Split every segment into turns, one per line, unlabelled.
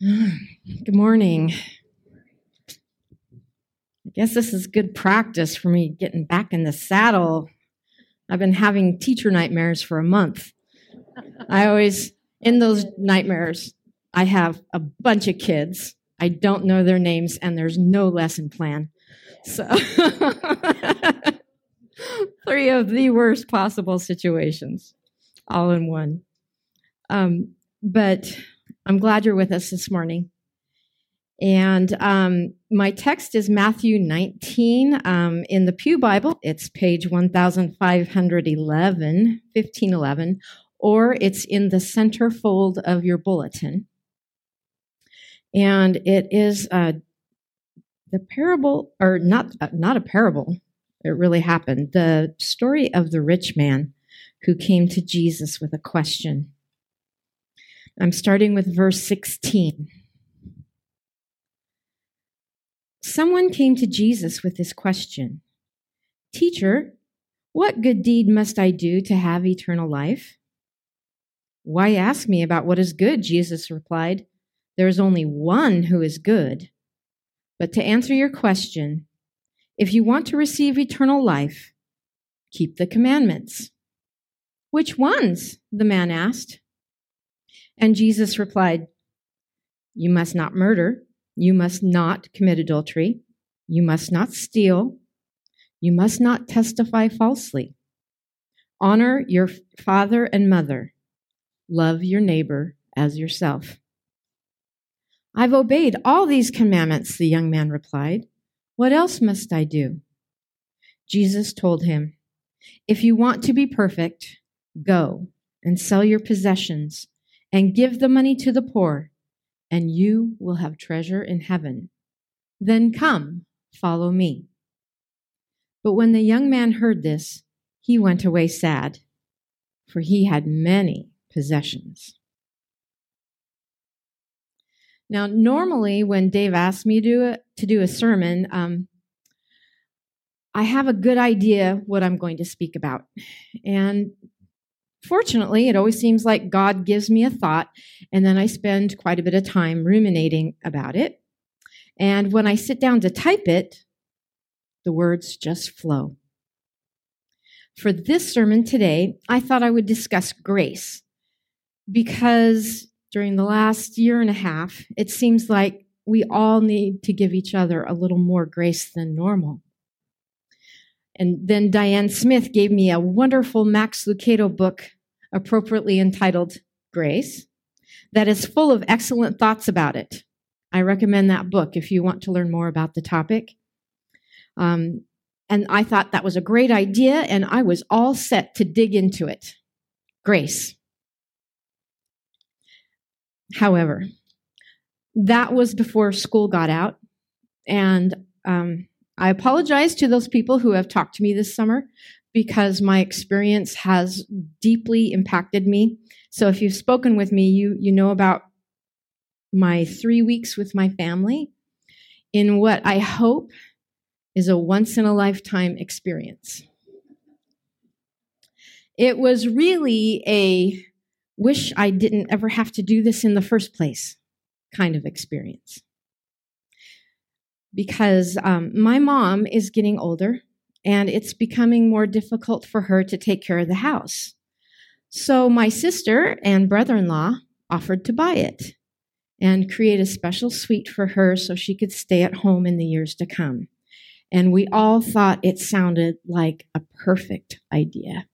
Good morning. I guess this is good practice for me getting back in the saddle. I've been having teacher nightmares for a month. I always, in those nightmares, I have a bunch of kids. I don't know their names, and there's no lesson plan. So, three of the worst possible situations, all in one. Um, but I'm glad you're with us this morning. And um, my text is Matthew 19 um, in the Pew Bible. It's page 1511, 1511, or it's in the center fold of your bulletin. And it is uh, the parable, or not, uh, not a parable, it really happened. The story of the rich man who came to Jesus with a question. I'm starting with verse 16. Someone came to Jesus with this question Teacher, what good deed must I do to have eternal life? Why ask me about what is good? Jesus replied. There is only one who is good. But to answer your question, if you want to receive eternal life, keep the commandments. Which ones? the man asked. And Jesus replied, You must not murder. You must not commit adultery. You must not steal. You must not testify falsely. Honor your father and mother. Love your neighbor as yourself. I've obeyed all these commandments, the young man replied. What else must I do? Jesus told him, If you want to be perfect, go and sell your possessions and give the money to the poor, and you will have treasure in heaven. Then come, follow me. But when the young man heard this, he went away sad, for he had many possessions. Now, normally, when Dave asks me to do a, to do a sermon, um, I have a good idea what I'm going to speak about. And Fortunately, it always seems like God gives me a thought, and then I spend quite a bit of time ruminating about it. And when I sit down to type it, the words just flow. For this sermon today, I thought I would discuss grace because during the last year and a half, it seems like we all need to give each other a little more grace than normal. And then Diane Smith gave me a wonderful Max Lucado book, appropriately entitled Grace, that is full of excellent thoughts about it. I recommend that book if you want to learn more about the topic. Um, and I thought that was a great idea, and I was all set to dig into it. Grace. However, that was before school got out, and um, I apologize to those people who have talked to me this summer because my experience has deeply impacted me. So if you've spoken with me, you you know about my 3 weeks with my family in what I hope is a once in a lifetime experience. It was really a wish I didn't ever have to do this in the first place kind of experience because um, my mom is getting older and it's becoming more difficult for her to take care of the house. So my sister and brother in law offered to buy it and create a special suite for her so she could stay at home in the years to come. And we all thought it sounded like a perfect idea.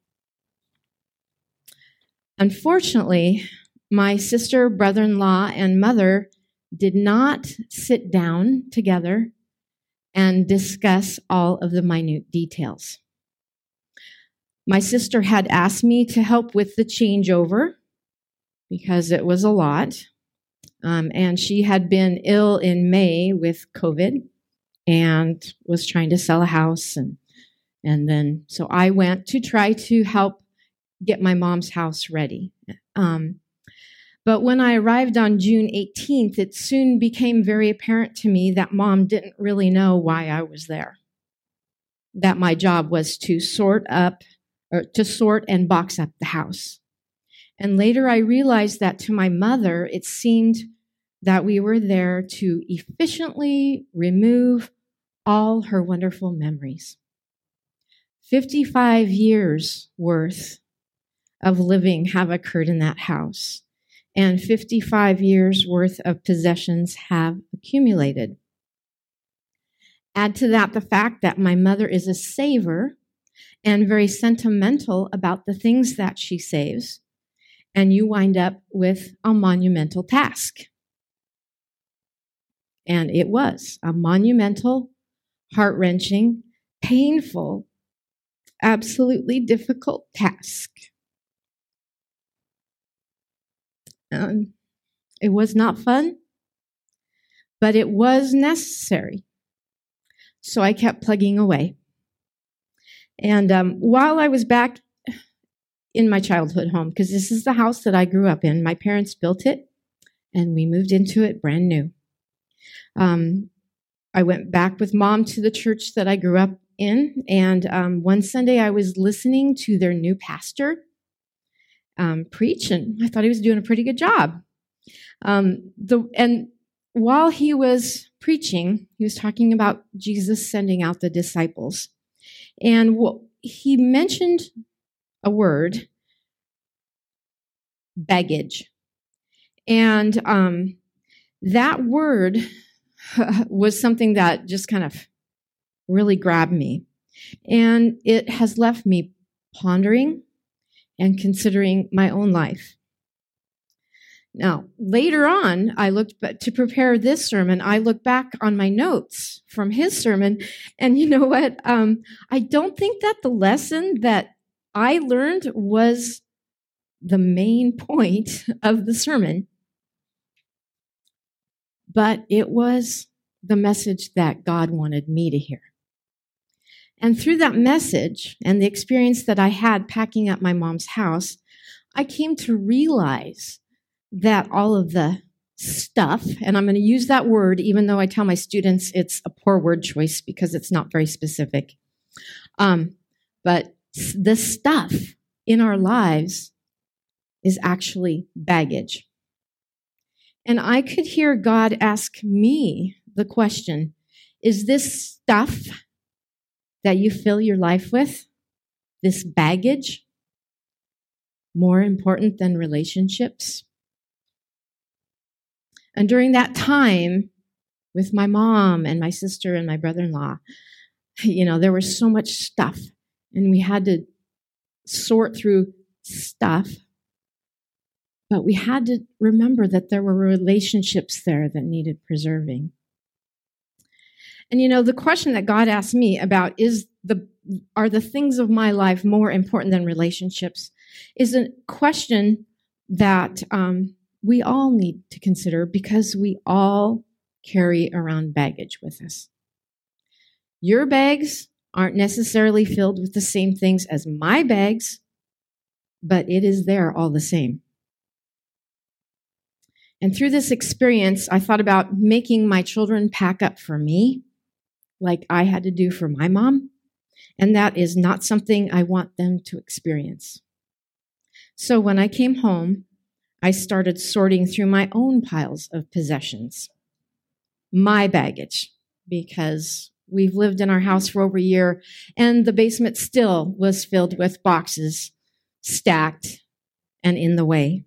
Unfortunately, my sister, brother in law, and mother did not sit down together and discuss all of the minute details. My sister had asked me to help with the changeover because it was a lot. Um, and she had been ill in May with COVID and was trying to sell a house. And, and then, so I went to try to help get my mom's house ready. Um, but when I arrived on June 18th, it soon became very apparent to me that mom didn't really know why I was there. That my job was to sort up, or to sort and box up the house. And later I realized that to my mother, it seemed that we were there to efficiently remove all her wonderful memories. 55 years worth of living have occurred in that house, and 55 years worth of possessions have accumulated. Add to that the fact that my mother is a saver and very sentimental about the things that she saves, and you wind up with a monumental task. And it was a monumental, heart wrenching, painful, absolutely difficult task. Um, it was not fun, but it was necessary. So I kept plugging away. And um, while I was back in my childhood home, because this is the house that I grew up in, my parents built it and we moved into it brand new. Um, I went back with mom to the church that I grew up in, and um, one Sunday I was listening to their new pastor um, preach, and I thought he was doing a pretty good job. Um, the and while he was preaching, he was talking about Jesus sending out the disciples, and he mentioned a word, baggage, and um, that word was something that just kind of really grabbed me, and it has left me pondering and considering my own life. Now, later on, I looked but to prepare this sermon. I looked back on my notes from his sermon, and you know what? Um, I don't think that the lesson that I learned was the main point of the sermon, but it was the message that God wanted me to hear. And through that message and the experience that I had packing up my mom's house, I came to realize that all of the stuff, and I'm going to use that word even though I tell my students it's a poor word choice because it's not very specific. Um, but the stuff in our lives is actually baggage. And I could hear God ask me the question Is this stuff that you fill your life with, this baggage, more important than relationships. And during that time with my mom and my sister and my brother in law, you know, there was so much stuff, and we had to sort through stuff. But we had to remember that there were relationships there that needed preserving. And you know, the question that God asked me about is the are the things of my life more important than relationships is a question that um, we all need to consider because we all carry around baggage with us. Your bags aren't necessarily filled with the same things as my bags, but it is there all the same. And through this experience, I thought about making my children pack up for me like I had to do for my mom. And that is not something I want them to experience. So when I came home, I started sorting through my own piles of possessions, my baggage, because we've lived in our house for over a year and the basement still was filled with boxes stacked and in the way.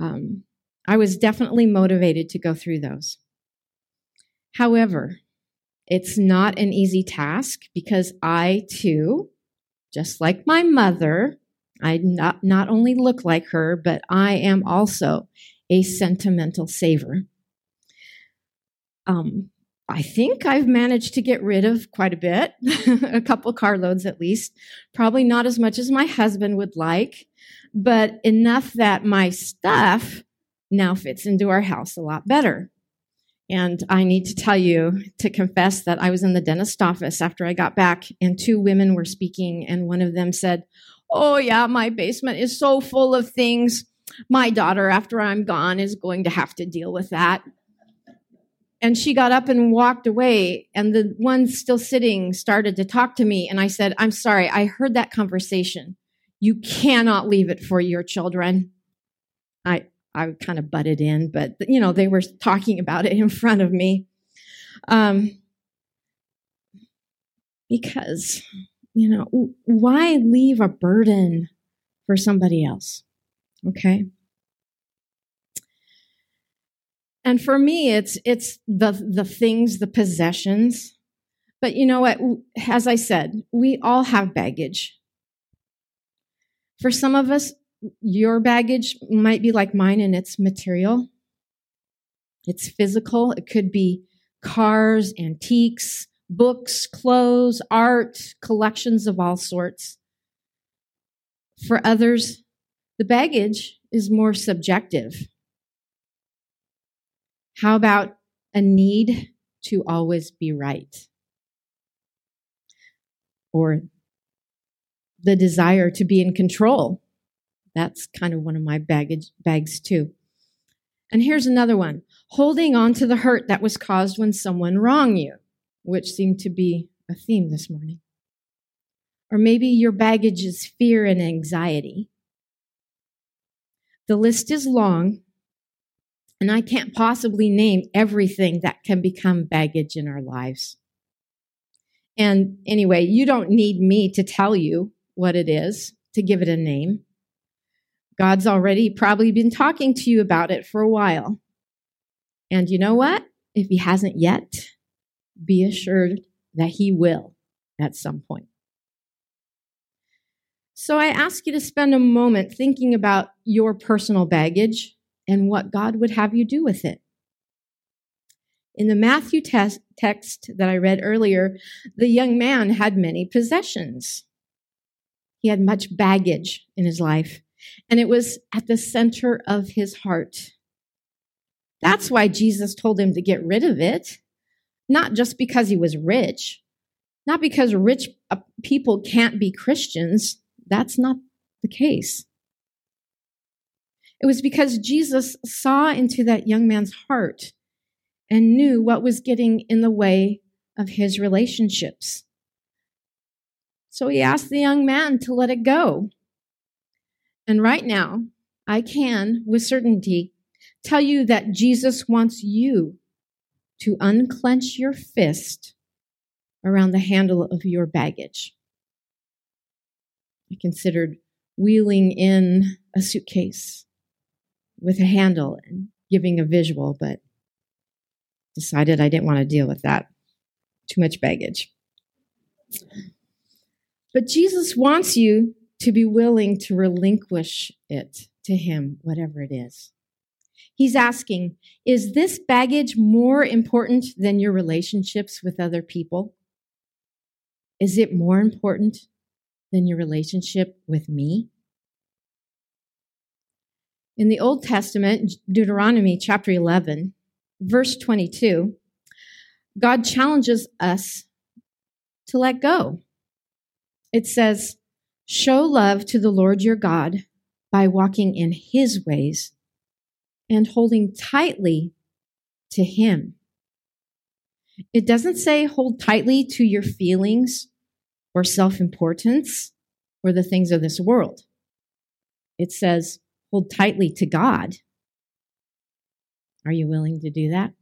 Um, I was definitely motivated to go through those. However, it's not an easy task because I too, just like my mother, I not, not only look like her, but I am also a sentimental saver. Um, I think I've managed to get rid of quite a bit, a couple carloads at least. Probably not as much as my husband would like, but enough that my stuff now fits into our house a lot better. And I need to tell you to confess that I was in the dentist office after I got back, and two women were speaking, and one of them said, Oh, yeah, my basement is so full of things. My daughter, after I'm gone, is going to have to deal with that. And she got up and walked away, and the one still sitting started to talk to me. And I said, I'm sorry, I heard that conversation. You cannot leave it for your children. I, I kind of butted in, but you know, they were talking about it in front of me. Um, because, you know, why leave a burden for somebody else? Okay. And for me, it's, it's the, the things, the possessions. But you know what? As I said, we all have baggage. For some of us, your baggage might be like mine and it's material. It's physical. It could be cars, antiques, books, clothes, art, collections of all sorts. For others, the baggage is more subjective. How about a need to always be right? Or the desire to be in control. That's kind of one of my baggage bags too. And here's another one. Holding on to the hurt that was caused when someone wronged you, which seemed to be a theme this morning. Or maybe your baggage is fear and anxiety. The list is long, and I can't possibly name everything that can become baggage in our lives. And anyway, you don't need me to tell you what it is, to give it a name. God's already probably been talking to you about it for a while. And you know what? If He hasn't yet, be assured that He will at some point. So I ask you to spend a moment thinking about your personal baggage and what God would have you do with it. In the Matthew te- text that I read earlier, the young man had many possessions. He had much baggage in his life, and it was at the center of his heart. That's why Jesus told him to get rid of it, not just because he was rich, not because rich uh, people can't be Christians. That's not the case. It was because Jesus saw into that young man's heart and knew what was getting in the way of his relationships. So he asked the young man to let it go. And right now, I can, with certainty, tell you that Jesus wants you to unclench your fist around the handle of your baggage. I considered wheeling in a suitcase with a handle and giving a visual, but decided I didn't want to deal with that. Too much baggage. But Jesus wants you to be willing to relinquish it to Him, whatever it is. He's asking, is this baggage more important than your relationships with other people? Is it more important than your relationship with me? In the Old Testament, Deuteronomy chapter 11, verse 22, God challenges us to let go. It says, Show love to the Lord your God by walking in his ways and holding tightly to him. It doesn't say hold tightly to your feelings or self importance or the things of this world. It says hold tightly to God. Are you willing to do that?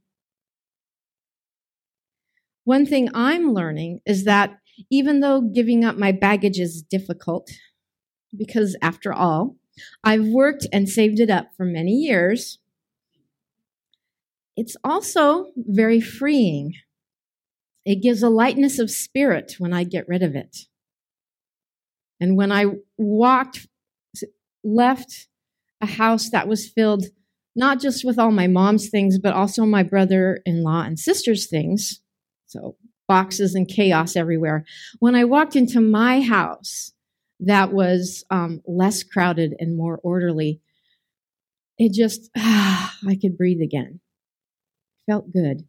One thing I'm learning is that even though giving up my baggage is difficult, because after all, I've worked and saved it up for many years, it's also very freeing. It gives a lightness of spirit when I get rid of it. And when I walked, left a house that was filled not just with all my mom's things, but also my brother in law and sister's things. So boxes and chaos everywhere. When I walked into my house that was um, less crowded and more orderly, it just, ah, I could breathe again. Felt good.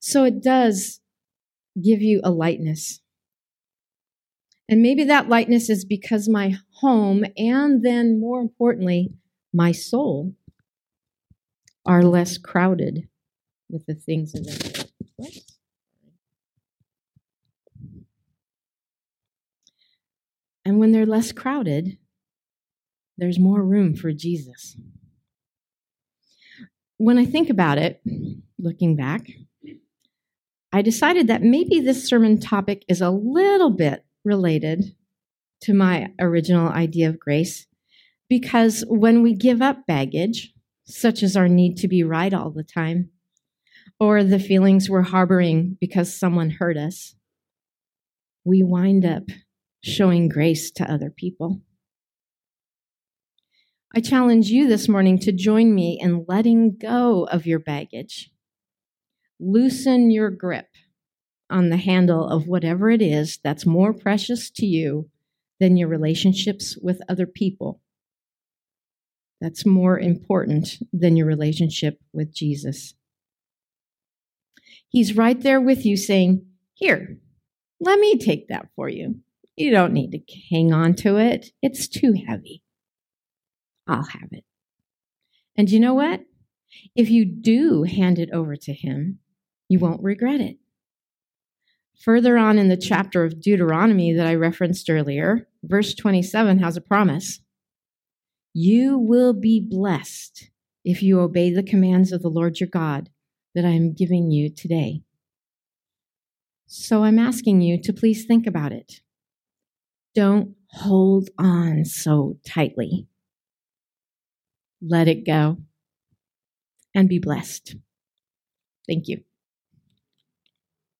So it does give you a lightness. And maybe that lightness is because my home, and then more importantly, my soul, are less crowded with the things of the world. And when they're less crowded, there's more room for Jesus. when I think about it, looking back, I decided that maybe this sermon topic is a little bit related to my original idea of grace because when we give up baggage, such as our need to be right all the time, or the feelings we're harboring because someone hurt us, we wind up showing grace to other people. I challenge you this morning to join me in letting go of your baggage. Loosen your grip on the handle of whatever it is that's more precious to you than your relationships with other people. That's more important than your relationship with Jesus. He's right there with you saying, Here, let me take that for you. You don't need to hang on to it, it's too heavy. I'll have it. And you know what? If you do hand it over to him, you won't regret it. Further on in the chapter of Deuteronomy that I referenced earlier, verse 27 has a promise. You will be blessed if you obey the commands of the Lord your God that I am giving you today. So I'm asking you to please think about it. Don't hold on so tightly let it go, and be blessed. Thank you.